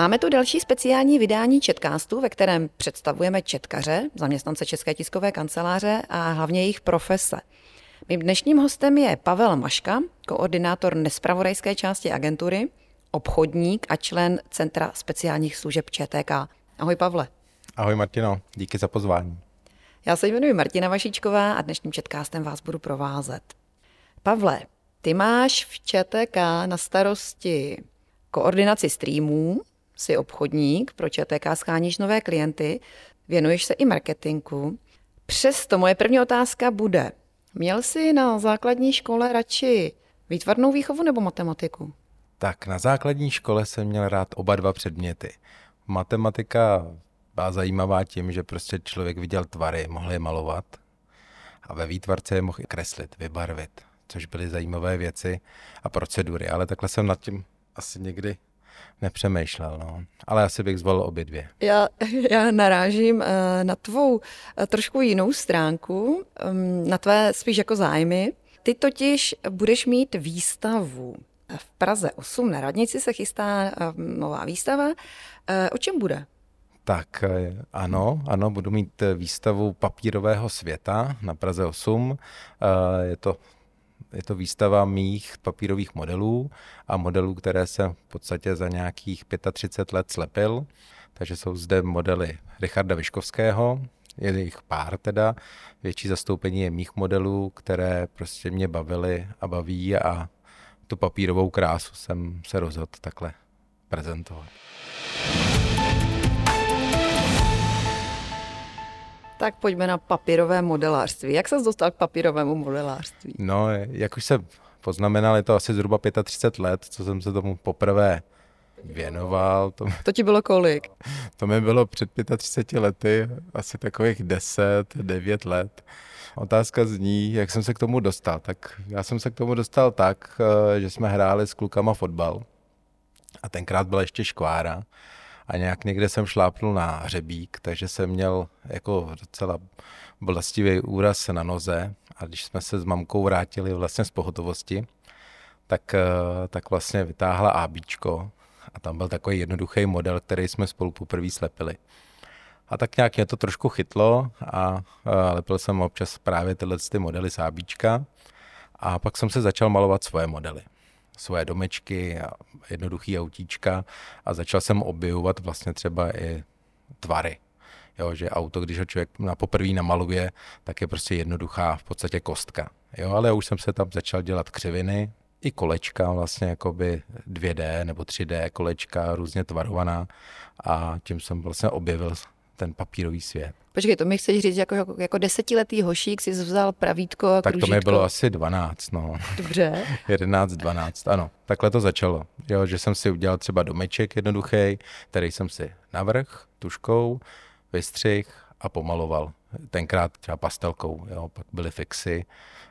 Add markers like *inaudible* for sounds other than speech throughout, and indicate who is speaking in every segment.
Speaker 1: Máme tu další speciální vydání Četkástu, ve kterém představujeme četkaře, zaměstnance České tiskové kanceláře a hlavně jejich profese. Mým dnešním hostem je Pavel Maška, koordinátor nespravodajské části agentury, obchodník a člen Centra speciálních služeb ČTK. Ahoj Pavle.
Speaker 2: Ahoj Martino, díky za pozvání.
Speaker 1: Já se jmenuji Martina Vašičková a dnešním četkástem vás budu provázet. Pavle, ty máš v ČTK na starosti koordinaci streamů, jsi obchodník, pro ČTK scháníš nové klienty, věnuješ se i marketingu. Přesto moje první otázka bude, měl jsi na základní škole radši výtvarnou výchovu nebo matematiku?
Speaker 2: Tak na základní škole jsem měl rád oba dva předměty. Matematika byla zajímavá tím, že prostě člověk viděl tvary, mohl je malovat a ve výtvarce je mohl i kreslit, vybarvit, což byly zajímavé věci a procedury, ale takhle jsem nad tím asi někdy nepřemýšlel, no. Ale asi bych zvolil obě dvě.
Speaker 1: Já, *laughs* já narážím eh, na tvou eh, trošku jinou stránku, mm, na tvé spíš jako zájmy. Ty totiž budeš mít výstavu. V Praze 8 na radnici se chystá eh, nová výstava. O čem bude?
Speaker 2: Tak ano, ano, budu mít výstavu papírového světa na Praze 8. Je to je to výstava mých papírových modelů a modelů, které jsem v podstatě za nějakých 35 let slepil. Takže jsou zde modely Richarda Vyškovského, je jich pár teda. Větší zastoupení je mých modelů, které prostě mě bavily a baví a tu papírovou krásu jsem se rozhodl takhle prezentovat.
Speaker 1: Tak pojďme na papírové modelářství. Jak se dostal k papírovému modelářství?
Speaker 2: No, jak už se poznamenal, je to asi zhruba 35 let, co jsem se tomu poprvé věnoval.
Speaker 1: To, to ti bylo kolik?
Speaker 2: To mi bylo před 35 lety, asi takových 10, 9 let. Otázka zní, jak jsem se k tomu dostal. Tak já jsem se k tomu dostal tak, eh, že jsme hráli s klukama fotbal. A tenkrát byla ještě škvára a nějak někde jsem šlápnul na hřebík, takže jsem měl jako docela bolestivý úraz na noze. A když jsme se s mamkou vrátili vlastně z pohotovosti, tak, eh, tak vlastně vytáhla ABčko a tam byl takový jednoduchý model, který jsme spolu poprvé slepili. A tak nějak mě to trošku chytlo a, a lepil jsem občas právě tyhle ty modely z ABčka a pak jsem se začal malovat svoje modely svoje domečky a jednoduchý autíčka a začal jsem objevovat vlastně třeba i tvary. Jo, že auto, když ho člověk na poprvé namaluje, tak je prostě jednoduchá v podstatě kostka. Jo, ale už jsem se tam začal dělat křiviny, i kolečka, vlastně jakoby 2D nebo 3D kolečka, různě tvarovaná a tím jsem vlastně objevil ten papírový svět.
Speaker 1: Počkej, to mi chceš říct, jako, jako, jako desetiletý hošík si vzal pravítko a
Speaker 2: Tak to mi bylo asi 12, no.
Speaker 1: Dobře. *laughs*
Speaker 2: 11, 12, ano. Takhle to začalo. Jo, že jsem si udělal třeba domeček jednoduchý, který jsem si navrh tuškou, vystřih a pomaloval. Tenkrát třeba pastelkou, jo, pak byly fixy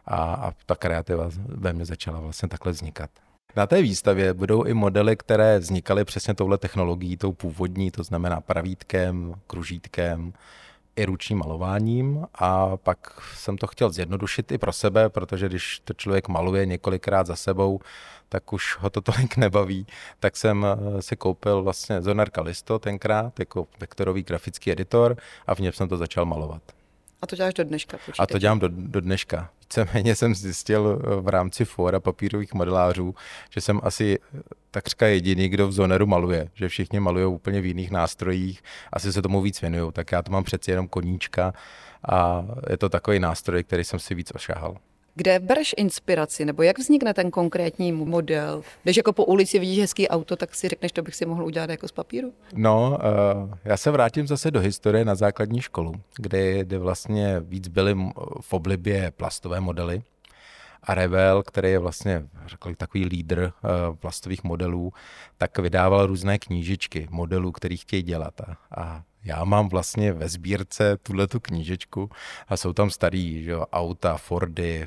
Speaker 2: a, a ta kreativa ve mně začala vlastně takhle vznikat. Na té výstavě budou i modely, které vznikaly přesně touhle technologií, tou původní, to znamená pravítkem, kružítkem, i ručním malováním a pak jsem to chtěl zjednodušit i pro sebe, protože když to člověk maluje několikrát za sebou, tak už ho to *laughs* tolik nebaví, tak jsem eh, si koupil vlastně Zonar Kalisto tenkrát jako vektorový grafický editor a v něm jsem to začal malovat.
Speaker 1: A to děláš do dneška?
Speaker 2: Počítej. A to dělám do, do dneška. Víceméně jsem zjistil eh, v rámci fóra papírových modelářů, že jsem asi eh, takřka jediný, kdo v Zoneru maluje, že všichni malují úplně v jiných nástrojích, asi se tomu víc věnují, tak já to mám přeci jenom koníčka a je to takový nástroj, který jsem si víc ošahal.
Speaker 1: Kde bereš inspiraci, nebo jak vznikne ten konkrétní model? Když jako po ulici vidíš hezký auto, tak si řekneš, to bych si mohl udělat jako z papíru?
Speaker 2: No, uh, já se vrátím zase do historie na základní školu, kde, kde vlastně víc byly v oblibě plastové modely. A Revel, který je vlastně řekl, takový lídr uh, plastových modelů, tak vydával různé knížičky modelů, který chtějí dělat. A, já mám vlastně ve sbírce tuhle tu knížečku a jsou tam starý že jo, auta, Fordy,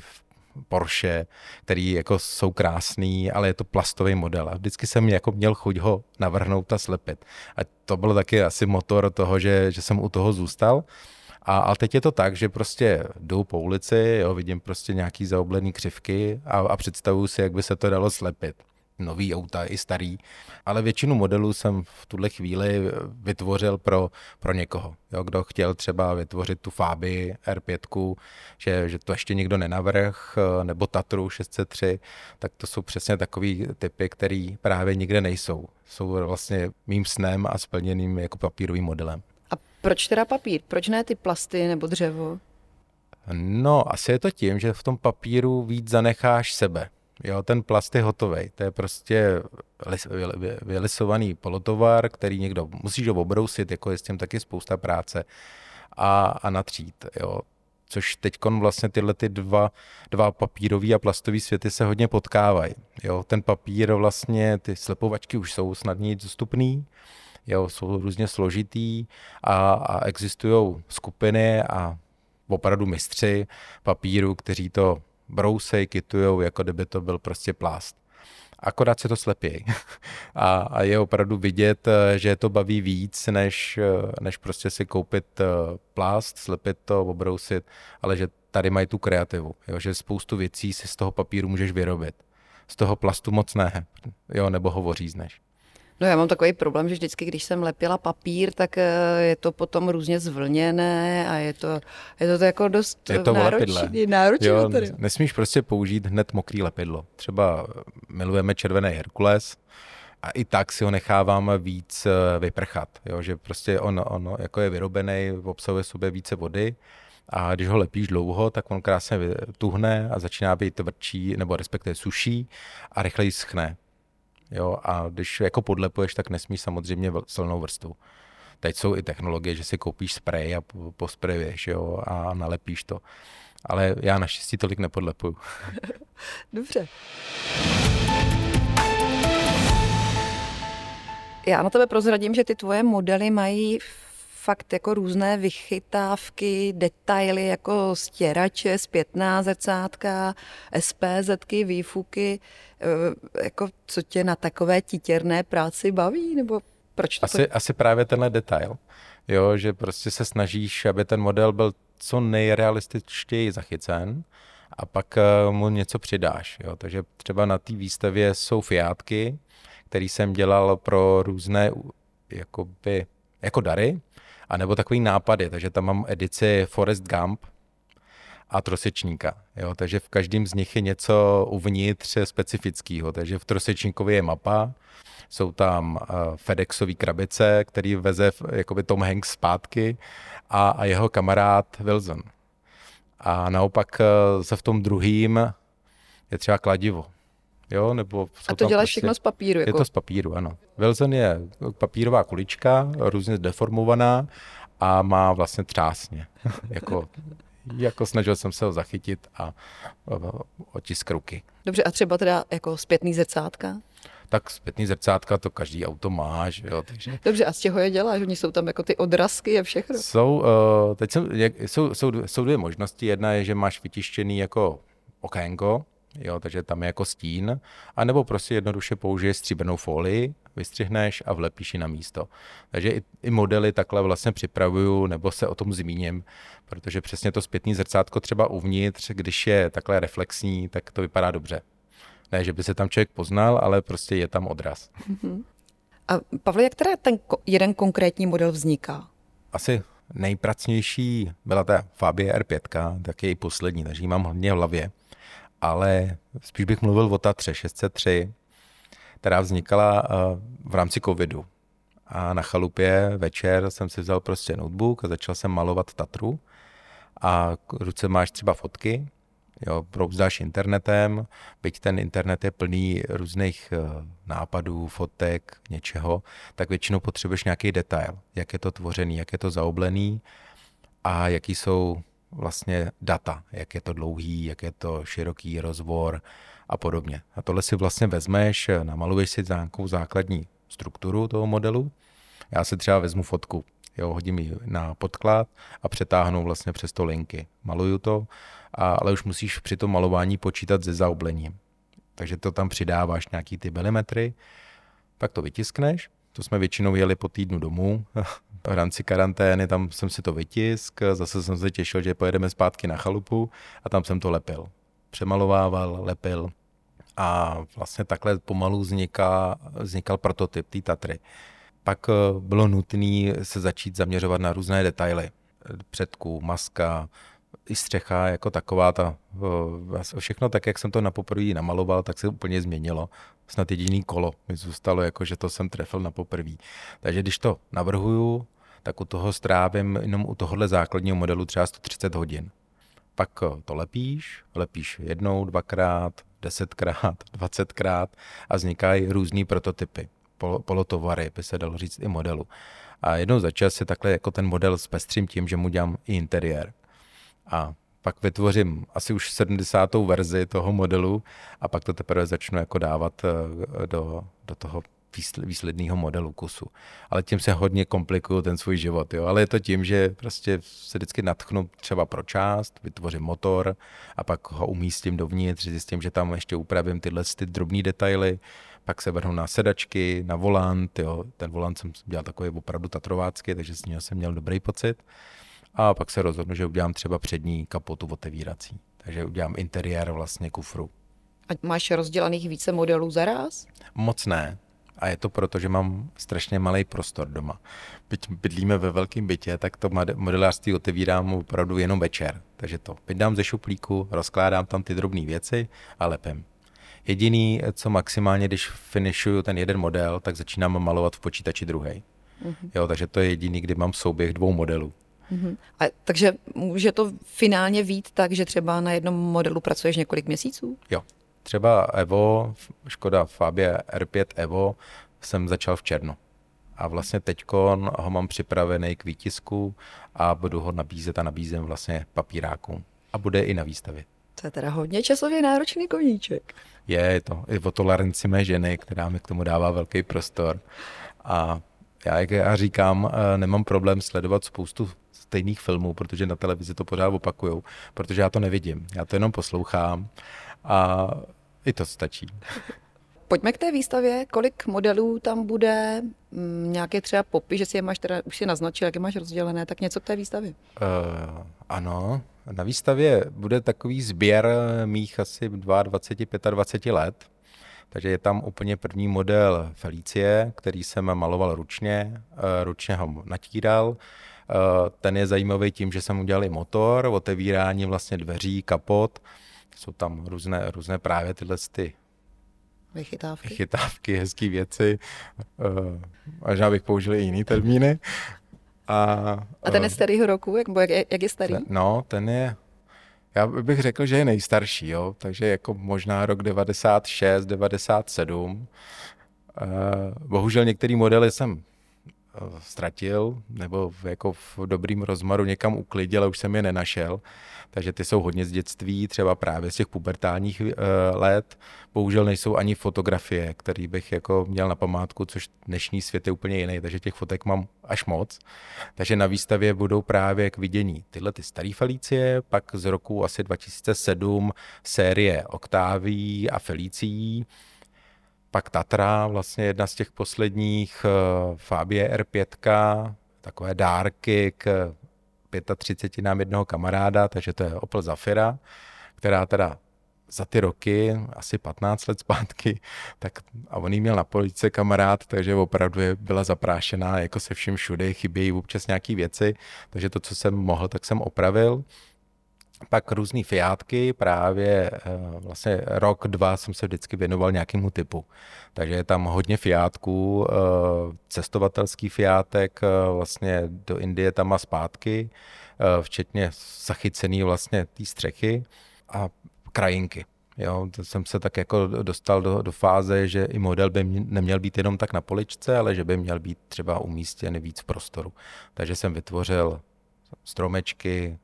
Speaker 2: Porsche, který jako jsou krásný, ale je to plastový model. A vždycky jsem jako měl chuť ho navrhnout a slepit. A to byl taky asi motor toho, že, že jsem u toho zůstal. A, ale teď je to tak, že prostě jdu po ulici, jo, vidím prostě nějaký zaoblený křivky a, a představuju si, jak by se to dalo slepit. nový auta, i starý, ale většinu modelů jsem v tuhle chvíli vytvořil pro, pro někoho. Jo, kdo chtěl třeba vytvořit tu Fabii R5, že, že to ještě nikdo nenavrh, nebo Tatru 603, tak to jsou přesně takový typy, které právě nikde nejsou. Jsou vlastně mým snem a splněným jako papírovým modelem.
Speaker 1: Proč teda papír? Proč ne ty plasty nebo dřevo?
Speaker 2: No, asi je to tím, že v tom papíru víc zanecháš sebe. Jo, ten plast je hotový. To je prostě vylisovaný polotovar, který někdo musíš ho obrousit, jako je s tím taky spousta práce a, a natřít. Jo. Což teď vlastně tyhle ty dva, dva papírový a plastový světy se hodně potkávají. Jo. Ten papír vlastně, ty slepovačky už jsou snadněji dostupný, jo, jsou různě složitý a, a existují skupiny a opravdu mistři papíru, kteří to brousej, kitujou, jako kdyby to byl prostě plást. Akorát se to slepějí. *laughs* A, a je opravdu vidět, že to baví víc, než, než prostě si koupit eh, plást, slepit to, obrousit, ale že tady mají tu kreativu, jo, že spoustu věcí si z toho papíru můžeš vyrobit. Z toho plastu moc ne, jo, nebo ho ořízneš.
Speaker 1: No já mám takový problém, že vždycky, když jsem lepila papír, tak eh, je to potom různě zvlněné a je to, je to, to jako dost
Speaker 2: je to
Speaker 1: náročný, náročný jo,
Speaker 2: Nesmíš prostě použít hned mokrý lepidlo. Třeba milujeme červený Herkules, a i tak si ho necháváme víc eh, vyprchat, jo? že prostě on, on jako je vyrobený, obsahuje sobě více vody a když ho lepíš dlouho, tak on krásně tuhne a začíná být tvrdší, nebo respektive suší a rychleji schne. Jo, a když jako podlepuješ, tak nesmíš samozřejmě silnou vrstvu. Teď jsou i technologie, že si koupíš sprej a posprejuješ jo, a nalepíš to. Ale já naštěstí tolik nepodlepuju. *laughs*
Speaker 1: Dobře. Já na tebe prozradím, že ty tvoje modely mají fakt jako různé vychytávky, detaily jako stěrače, zpětná zrcátka, SPZky, výfuky. Eh, jako co tě na takové titěrné práci baví? Nebo proč to
Speaker 2: asi, asi právě tenhle detail. Jo, že prostě se snažíš, aby ten model byl co nejrealističtěji zachycen a pak eh, mu něco přidáš. Jo. Takže třeba na té výstavě jsou fiátky, který jsem dělal pro různé jakoby, jako dary, a nebo takový nápady, takže tam mám edici Forest Gump a trosečníka. Jo? Takže v každém z nich je něco uvnitř specifického. Takže v trosečníkovi je mapa, jsou tam uh, FedExové krabice, který veze jakoby Tom Hanks zpátky a, a jeho kamarád Wilson. A naopak uh, se v tom druhým je třeba kladivo. Jo, nebo
Speaker 1: a to děláš prostě, všechno z papíru?
Speaker 2: Jako... Je to z papíru, ano. Wilson je papírová kulička, různě deformovaná a má vlastně třásně. *laughs* jako, jako snažil jsem se ho zachytit a otisk ruky.
Speaker 1: Dobře, a třeba teda jako zpětný zrcátka?
Speaker 2: tak zpětný zrcátka to každý auto má, že jo, takže...
Speaker 1: Dobře, a z čeho je děláš? Oni jsou tam jako ty odrazky a všechno?
Speaker 2: Jsou, uh, teď jsem, jsou, jsou, jsou dvě možnosti. Jedna je, že máš vytištěný jako okénko, jo, takže tam je jako stín, a nebo prostě jednoduše použiješ stříbrnou folii, vystřihneš a vlepíš ji na místo. Takže i, i modely takhle vlastně připravuju, nebo se o tom zmíním, protože přesně to zpětný zrcátko třeba uvnitř, když je takhle reflexní, tak to vypadá dobře. Ne, že by se tam člověk poznal, ale prostě je tam odraz. Mm-hmm.
Speaker 1: A Pavle, jak teda ten jeden konkrétní model vzniká?
Speaker 2: Asi nejpracnější byla ta Fabie R5, tak je i poslední, takže ji mám hlavně v hlavě ale spíš bych mluvil o Tatře 603, která vznikala eh, v rámci covidu. A na chalupě večer jsem si vzal prostě notebook a začal jsem malovat Tatru. A ruce máš třeba fotky, jo, brouzdáš internetem, byť ten internet je plný různých eh, nápadů, fotek, něčeho, tak většinou potřebuješ nějaký detail, jak je to tvořený, jak je to zaoblený a jaký jsou vlastně data, jak je to dlouhý, jak je to široký rozbor a podobně. A tohle si vlastně vezmeš, namaluješ si nějakou základní strukturu toho modelu. Já si třeba vezmu fotku, jo, hodím ji na podklad a přetáhnu vlastně přes to linky. Maluju to, a, ale už musíš při tom malování počítat se zaoblením. Takže to tam přidáváš nějaký ty milimetry, pak to vytiskneš, to jsme většinou jeli po týdnu domů, v rámci karantény, tam jsem si to vytisk, zase jsem se těšil, že pojedeme zpátky na chalupu a tam jsem to lepil. Přemalovával, lepil A vlastně takhle pomalu vzniká, vznikal prototyp té Tatry. Pak eh, bylo nutné se začít zaměřovat na různé detaily. Předku, maska, i střecha jako taková, ta, všechno tak, jak jsem to na poprvé namaloval, tak se úplně změnilo. Snad jediný kolo mi zůstalo, jako že to jsem trefil na poprvé. Takže když to navrhuju, tak u toho strávím jenom u tohohle základního modelu třeba 130 hodin. Pak to lepíš, lepíš jednou, dvakrát, desetkrát, *laughs* dvacetkrát a vznikají různý prototypy, polotovary, by se dalo říct i modelu. A jednou za čas si takhle jako ten model zpestřím tím, že mu dělám i interiér. A pak vytvořím asi už 70. verzi toho modelu a pak to teprve začnu jako dávat eh, do, do toho výsledného modelu kusu. Ale tím se hodně komplikuju ten svůj život. Jo? Ale je to tím, že prostě se vždycky natchnu třeba pro část, vytvořím motor a pak ho umístím dovnitř, zjistím, že tam ještě upravím tyhle ty drobné detaily, pak se vrhnu na sedačky, na volant, jo. ten volant jsem dělal takový opravdu tatrovácký, takže z něho jsem měl dobrý pocit. A pak se rozhodnu, že udělám třeba přední kapotu otevírací. Takže udělám interiér vlastně kufru.
Speaker 1: A máš rozdělaných více modelů za raz?
Speaker 2: Moc ne. A je to proto, že mám strašně malý prostor doma. Byť bydlíme ve velkém bytě, tak to modelářství otevírám opravdu jenom večer. Takže to vydám ze šuplíku, rozkládám tam ty drobné věci a lepem. Jediný, co maximálně, když finishuju ten jeden model, tak začínám malovat v počítači druhý. Mm-hmm. Jo, takže to je jediný, kdy mám souběh dvou modelů.
Speaker 1: Mm-hmm. A, takže může to finálně vít tak, že třeba na jednom modelu pracuješ několik měsíců?
Speaker 2: Jo. Třeba Evo, Škoda Fabia R5 Evo jsem začal v černu. A vlastně teď ho mám připravený k výtisku a budu ho nabízet a nabízím vlastně papírákům. A bude i na výstavě.
Speaker 1: To je teda hodně časově náročný koníček.
Speaker 2: Je, je to i o toleranci mé ženy, která mi k tomu dává velký prostor. A já, jak já říkám, eh, nemám problém sledovat spoustu stejných filmů, protože na televizi to pořád opakujou, protože já to nevidím, já to jenom poslouchám a i to stačí.
Speaker 1: Pojďme k té výstavě. Kolik modelů tam bude? Mm, nějaké třeba popy, že si je máš teda, už si naznačil, jak je máš rozdělené, tak něco k té výstavě? Uh,
Speaker 2: ano, na výstavě bude takový sběr mých asi 22, 25 let. Takže je tam úplně první model Felicie, který jsem maloval ručně, eh, ručně ho natíral. Eh, ten je zajímavý tím, že jsem udělal i motor, otevírání vlastně dveří, kapot. Jsou tam různé, různé právě tyhle ty
Speaker 1: Vychytávky.
Speaker 2: Vychytávky, hezké věci. Uh, možná bych použil i jiný termíny.
Speaker 1: A, a ten je starýho roku? Jak, jak, jak je starý?
Speaker 2: No, ten je já bych řekl, že je nejstarší, jo? takže jako možná rok 96, 97. Eh, bohužel některé modely jsem eh, ztratil, nebo jako v dobrým rozmaru někam uklidil, ale už jsem je nenašel takže ty jsou hodně z dětství, třeba právě z těch pubertálních uh, let. Bohužel nejsou ani fotografie, které bych jako měl na památku, což dnešní svět je úplně jiný, takže těch fotek mám až moc. Takže na výstavě budou právě k vidění tyhle ty staré Felicie, pak z roku asi 2007 série Oktáví a Felicií, pak Tatra, vlastně jedna z těch posledních, uh, Fabie R5, takové dárky k 35 nám jednoho kamaráda, takže to je Opel Zafira, která teda za ty roky, asi 15 let zpátky, tak a on měl na police kamarád, takže opravdu je, byla zaprášená jako se vším všude, chybějí občas nějaké věci, takže to, co jsem mohl, tak jsem opravil. Pak různé fiátky, právě eh, vlastně rok, dva jsem se vždycky věnoval nějakému typu. Takže je tam hodně fiátků, eh, cestovatelský fiátek, eh, vlastně do Indie tam a zpátky, včetně zachycený vlastně té střechy a krajinky. Jo, to jsem se tak jako dostal do, do fáze, že i model by neměl být jenom tak na poličce, ale že by měl být třeba umístěn víc v prostoru. Takže jsem vytvořil stromečky,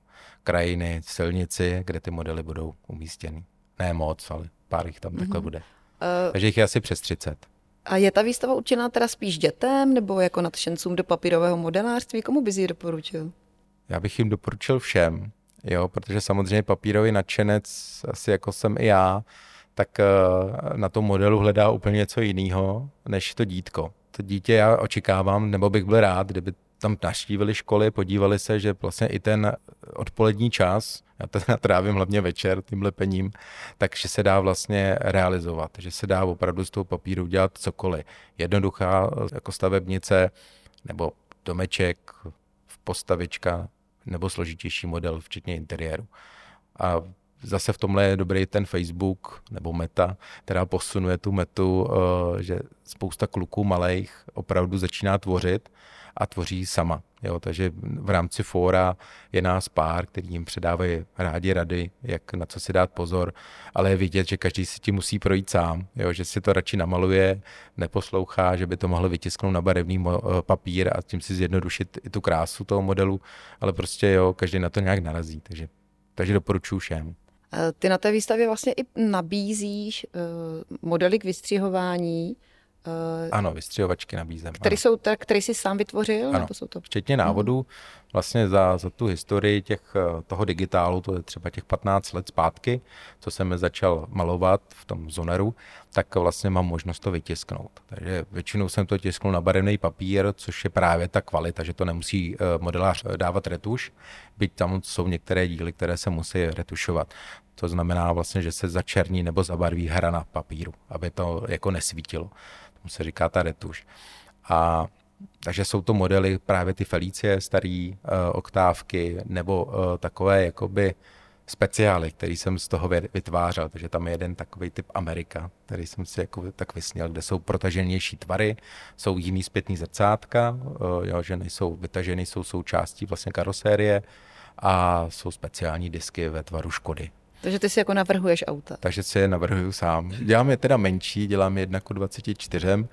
Speaker 2: krajiny, silnici, kde ty modely budou umístěny. Ne moc, ale pár jich tam mm-hmm. takhle bude. Uh, Takže jich je asi přes 30.
Speaker 1: A je ta výstava určená teda spíš dětem nebo jako nadšencům do papírového modelářství? Komu bys ji doporučil?
Speaker 2: Já bych jim doporučil všem, jo, protože samozřejmě papírový nadšenec, asi jako jsem i já, tak uh, na tom modelu hledá úplně něco jiného, než to dítko. To dítě já očekávám, nebo bych byl rád, kdyby tam naštívili školy, podívali se, že vlastně i ten odpolední čas já to trávím hlavně večer tím lepením, takže se dá vlastně realizovat, že se dá opravdu z toho papíru dělat cokoliv. Jednoduchá jako stavebnice nebo domeček, postavička nebo složitější model, včetně interiéru. A zase v tomhle je dobrý ten Facebook nebo Meta, která posunuje tu metu, eh, že spousta kluků malých opravdu začíná tvořit a tvoří sama. Jo, takže v rámci fóra je nás pár, který jim předávají rádi rady, jak na co si dát pozor, ale je vidět, že každý si tím musí projít sám, jo, že si to radši namaluje, neposlouchá, že by to mohl vytisknout na barevný eh, papír a tím si zjednodušit i tu krásu toho modelu, ale prostě jo, každý na to nějak narazí, takže, takže doporučuji všem.
Speaker 1: Eh, ty na té výstavě vlastně i nabízíš uh, modely k vystřihování,
Speaker 2: ano, vystřihovačky nabízem.
Speaker 1: Které jsou, který jsi sám vytvořil?
Speaker 2: Ano,
Speaker 1: nebo jsou to...
Speaker 2: včetně návodů. Vlastně za, za tu historii těch, eh, toho digitálu, to je třeba těch 15 let zpátky, co jsem začal malovat v tom zoneru, tak vlastně mám možnost to vytisknout. Takže většinou jsem to tisknul na barevný papír, což je právě ta kvalita, že to nemusí eh, modelář dávat retuš, byť tam jsou některé díly, které se musí retušovat. To znamená vlastně, že se začerní nebo zabarví hra na papíru, aby to jako nesvítilo tomu se říká ta retuš. A takže jsou to modely právě ty Felicie, starý uh, oktávky, nebo uh, takové jakoby speciály, který jsem z toho vytvářel. Takže tam je jeden takový typ Amerika, který jsem si jako tak vysněl, kde jsou protaženější tvary, jsou jiný zpětný zrcátka, uh, jo, že nejsou vytažený, jsou součástí vlastně karosérie a jsou speciální disky ve tvaru Škody.
Speaker 1: Takže ty si jako navrhuješ auta.
Speaker 2: Takže si je navrhuju sám. Dělám je teda menší, dělám je 1 k 24 eh,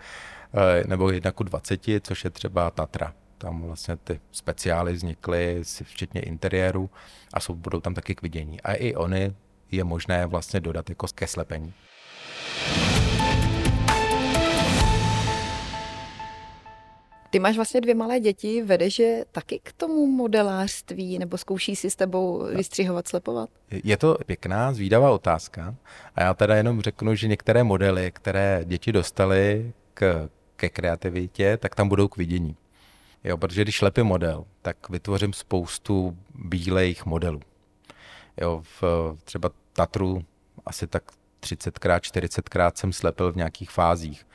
Speaker 2: nebo 1 k 20, což je třeba Tatra. Tam vlastně ty speciály vznikly, včetně interiéru a jsou, budou tam taky k vidění. A i oni je možné vlastně dodat jako ke slepení.
Speaker 1: Ty máš vlastně dvě malé děti, vedeš je taky k tomu modelářství nebo zkouší si s tebou vystřihovat, slepovat?
Speaker 2: Je to pěkná, zvídavá otázka a já teda jenom řeknu, že některé modely, které děti dostaly k, ke kreativitě, tak tam budou k vidění. Jo, protože když lepím model, tak vytvořím spoustu bílejch modelů. Jo, v, třeba Tatru asi tak 30krát, 40krát jsem slepil v nějakých fázích.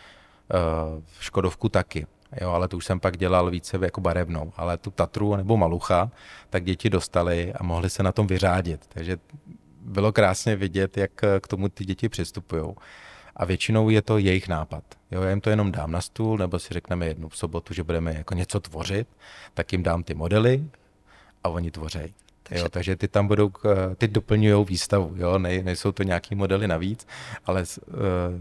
Speaker 2: V Škodovku taky jo, ale to už jsem pak dělal více jako barevnou, ale tu Tatru nebo Malucha, tak děti dostali a mohli se na tom vyřádit, takže bylo krásně vidět, jak k tomu ty děti přistupují. A většinou je to jejich nápad. Jo, já jim to jenom dám na stůl, nebo si řekneme jednu v sobotu, že budeme jako něco tvořit, tak jim dám ty modely a oni tvořejí. Jo, takže ty tam budou, ty doplňují výstavu, jo, ne, nejsou to nějaký modely navíc, ale uh,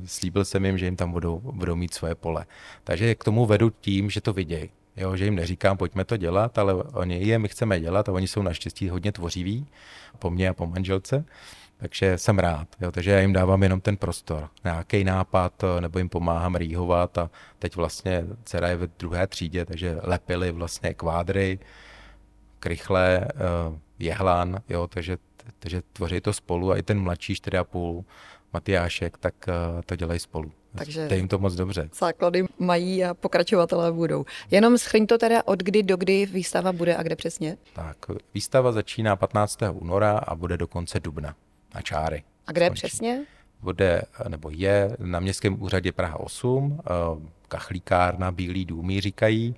Speaker 2: slíbil jsem jim, že jim tam budou, budou mít svoje pole. Takže k tomu vedu tím, že to vidějí. Jo, že jim neříkám, pojďme to dělat, ale oni je, my chceme dělat a oni jsou naštěstí hodně tvořiví po mně a po manželce, takže jsem rád. Jo, takže já jim dávám jenom ten prostor, nějaký nápad, nebo jim pomáhám rýhovat a teď vlastně dcera je ve druhé třídě, takže lepili vlastně kvádry, krychle, uh, jehlan, jo, takže, takže tvoří to spolu a i ten mladší 4,5 Matyášek, tak uh, to dělají spolu. Takže to jim to moc dobře.
Speaker 1: Základy mají a pokračovatelé budou. Jenom schryň to teda, od kdy do kdy výstava bude a kde přesně?
Speaker 2: Tak, výstava začíná 15. února a bude do konce dubna na čáry.
Speaker 1: A kde Skončí. přesně?
Speaker 2: Bude, nebo je na Městském úřadě Praha 8, eh, kachlíkárna Bílý dům říkají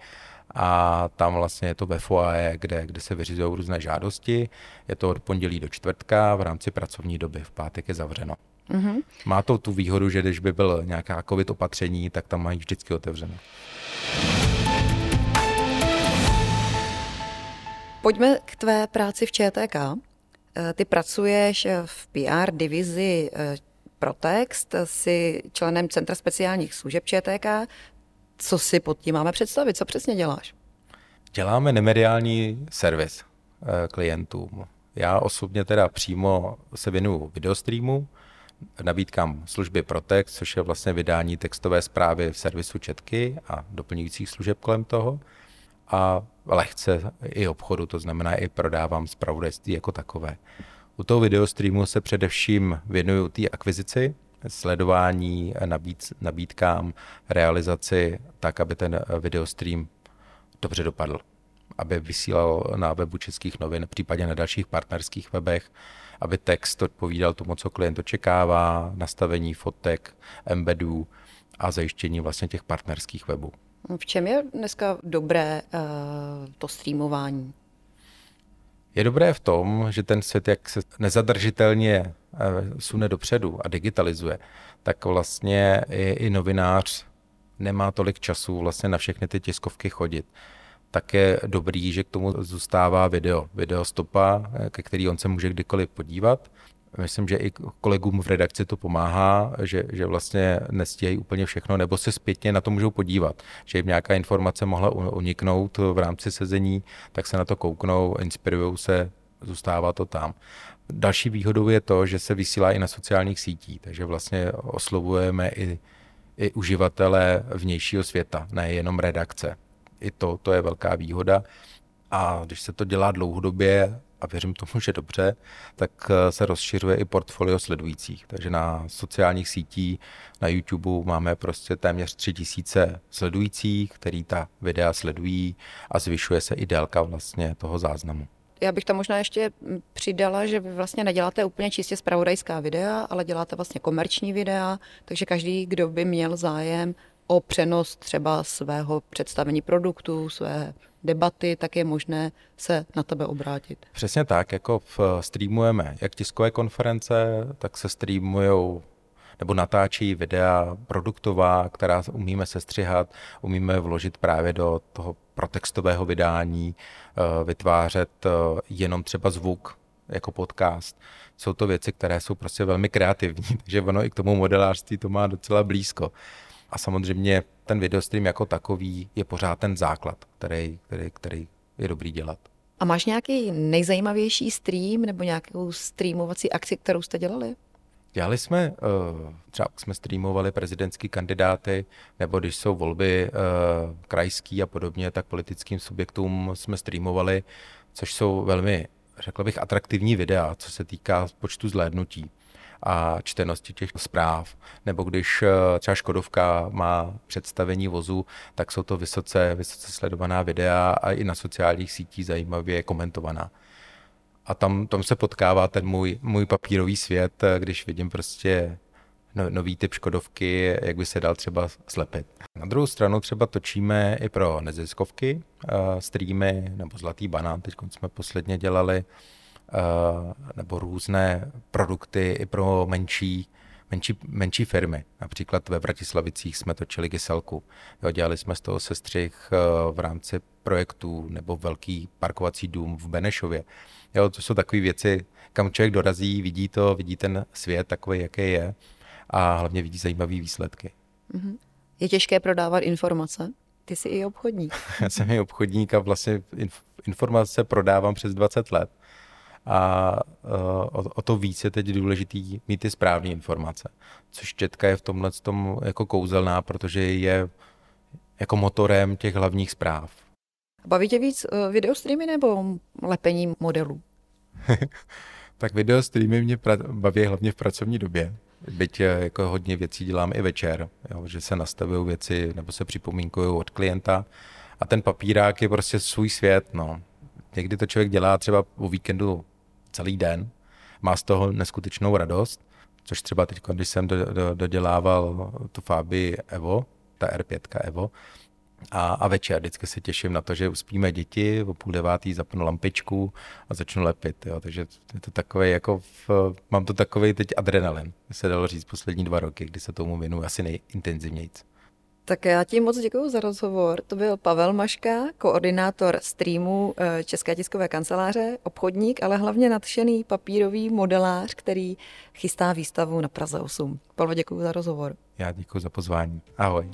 Speaker 2: a tam vlastně je to ve foaje, kde, kde se vyřizují různé žádosti. Je to od pondělí do čtvrtka v rámci pracovní doby, v pátek je zavřeno. Mm-hmm. Má to tu výhodu, že když by byl nějaká covid opatření, tak tam mají vždycky otevřeno.
Speaker 1: Pojďme k tvé práci v ČTK. Eh, ty pracuješ v PR divizi eh, Protext, jsi členem Centra speciálních služeb ČTK. Co si pod tím máme představit? Co přesně děláš?
Speaker 2: Děláme nemediální servis eh, klientům. Já osobně teda přímo se věnuju videostreamu, nabídkám služby Protex, což je vlastně vydání textové zprávy v servisu Četky a doplňujících služeb kolem toho. A lehce i obchodu, to znamená i prodávám zpravodajství jako takové. U toho videostreamu se především věnuju té akvizici, sledování nabíd, nabídkám, realizaci tak, aby ten videostream dobře dopadl. aby vysílal na webu českých novin, případně na dalších partnerských webech, aby text odpovídal tomu, co klient očekává, nastavení fotek, embedů a zajištění vlastně těch partnerských webů.
Speaker 1: V čem je dneska dobré uh, to streamování?
Speaker 2: Je dobré v tom, že ten svět, jak se nezadržitelně eh, sune dopředu a digitalizuje, tak vlastně i, i novinář nemá tolik času vlastně na všechny ty tiskovky chodit. Tak je dobrý, že k tomu zůstává video, video stopa, eh, ke který on se může kdykoliv podívat Myslím, že i kolegům v redakci to pomáhá, že, že vlastně nestíhají úplně všechno, nebo se zpětně na to můžou podívat, že jim nějaká informace mohla uniknout v rámci sezení, tak se na to kouknou, inspirují se, zůstává to tam. Další výhodou je to, že se vysílá i na sociálních sítích, takže vlastně oslovujeme i, i uživatele vnějšího světa, nejenom redakce. I to, to je velká výhoda. A když se to dělá dlouhodobě, a věřím tomu, že dobře, tak eh, se rozšiřuje i portfolio sledujících. Takže na sociálních sítích, na YouTube máme prostě téměř tři tisíce sledujících, který ta videa sledují a zvyšuje se i délka vlastně toho záznamu.
Speaker 1: Já bych tam možná ještě přidala, že vy vlastně neděláte úplně čistě spravodajská videa, ale děláte vlastně komerční videa, takže každý, kdo by měl zájem o přenos třeba svého představení produktu, své debaty, tak je možné se na tebe obrátit.
Speaker 2: Přesně tak, jako v, streamujeme jak tiskové konference, tak se streamují nebo natáčí videa produktová, která umíme sestřihat, umíme vložit právě do toho protextového vydání, eh, vytvářet eh, jenom třeba zvuk jako podcast. Jsou to věci, které jsou prostě velmi kreativní, *laughs* takže ono i k tomu modelářství to má docela blízko. A samozřejmě ten videostream jako takový je pořád ten základ, který, který, který je dobrý dělat.
Speaker 1: A máš nějaký nejzajímavější stream nebo nějakou streamovací akci, kterou jste dělali?
Speaker 2: Dělali jsme, eh, třeba jsme streamovali prezidentský kandidáty, nebo když jsou volby eh, krajský a podobně, tak politickým subjektům jsme streamovali, což jsou velmi, řekl bych, atraktivní videa, co se týká počtu zhlédnutí a čtenosti těch zpráv. Nebo když eh, třeba Škodovka má představení vozu, tak jsou to vysoce, vysoce sledovaná videa a i na sociálních sítích zajímavě komentovaná. A tam, tam se potkává ten můj, můj papírový svět, eh, když vidím prostě no, nový typ Škodovky, jak by se dal třeba slepit. Na druhou stranu třeba točíme i pro neziskovky, uh, streamy nebo Zlatý banán, teď jsme posledně dělali, Eh, nebo různé produkty i pro menší, menší, menší firmy. Například ve Bratislavicích jsme točili kyselku. Jo, dělali jsme z toho sestřih eh, v rámci projektu nebo velký parkovací dům v Benešově. Jo, to jsou takové věci, kam člověk dorazí, vidí to, vidí ten svět takový, jaký je a hlavně vidí zajímavé výsledky.
Speaker 1: Mm-hmm. Je těžké prodávat informace? Ty jsi i obchodník. *laughs*
Speaker 2: Já jsem i obchodník a vlastně informace prodávám přes 20 let a uh, o, o to víc je teď důležitý mít ty správné informace. Což Četka je v tomhle tom jako kouzelná, protože je jako motorem těch hlavních zpráv.
Speaker 1: Baví tě víc uh, videostreamy nebo lepení modelů? *laughs*
Speaker 2: tak videostreamy mě pra- baví hlavně v pracovní době. Byť eh, jako hodně věcí dělám i večer, jo, že se nastavují věci nebo se připomínkují od klienta a ten papírák je prostě svůj svět. No. Někdy to člověk dělá třeba o víkendu celý den, má z toho neskutečnou radost, což třeba teď, když jsem do, do, dodělával tu Fabii Evo, ta R5 Evo, a, a večer vždycky se těším na to, že uspíme děti, o půl devátý zapnu lampičku a začnu lepit. Jo. Takže je to takový, jako v, mám to takový teď adrenalin, se dalo říct poslední dva roky, kdy se tomu věnuju asi nejintenzivněji.
Speaker 1: Tak já ti moc děkuji za rozhovor. To byl Pavel Maška, koordinátor streamu eh, České tiskové kanceláře, obchodník, ale hlavně nadšený papírový modelář, který chystá výstavu na Praze 8. Pavel, děkuji za rozhovor.
Speaker 2: Já děkuji za pozvání. Ahoj.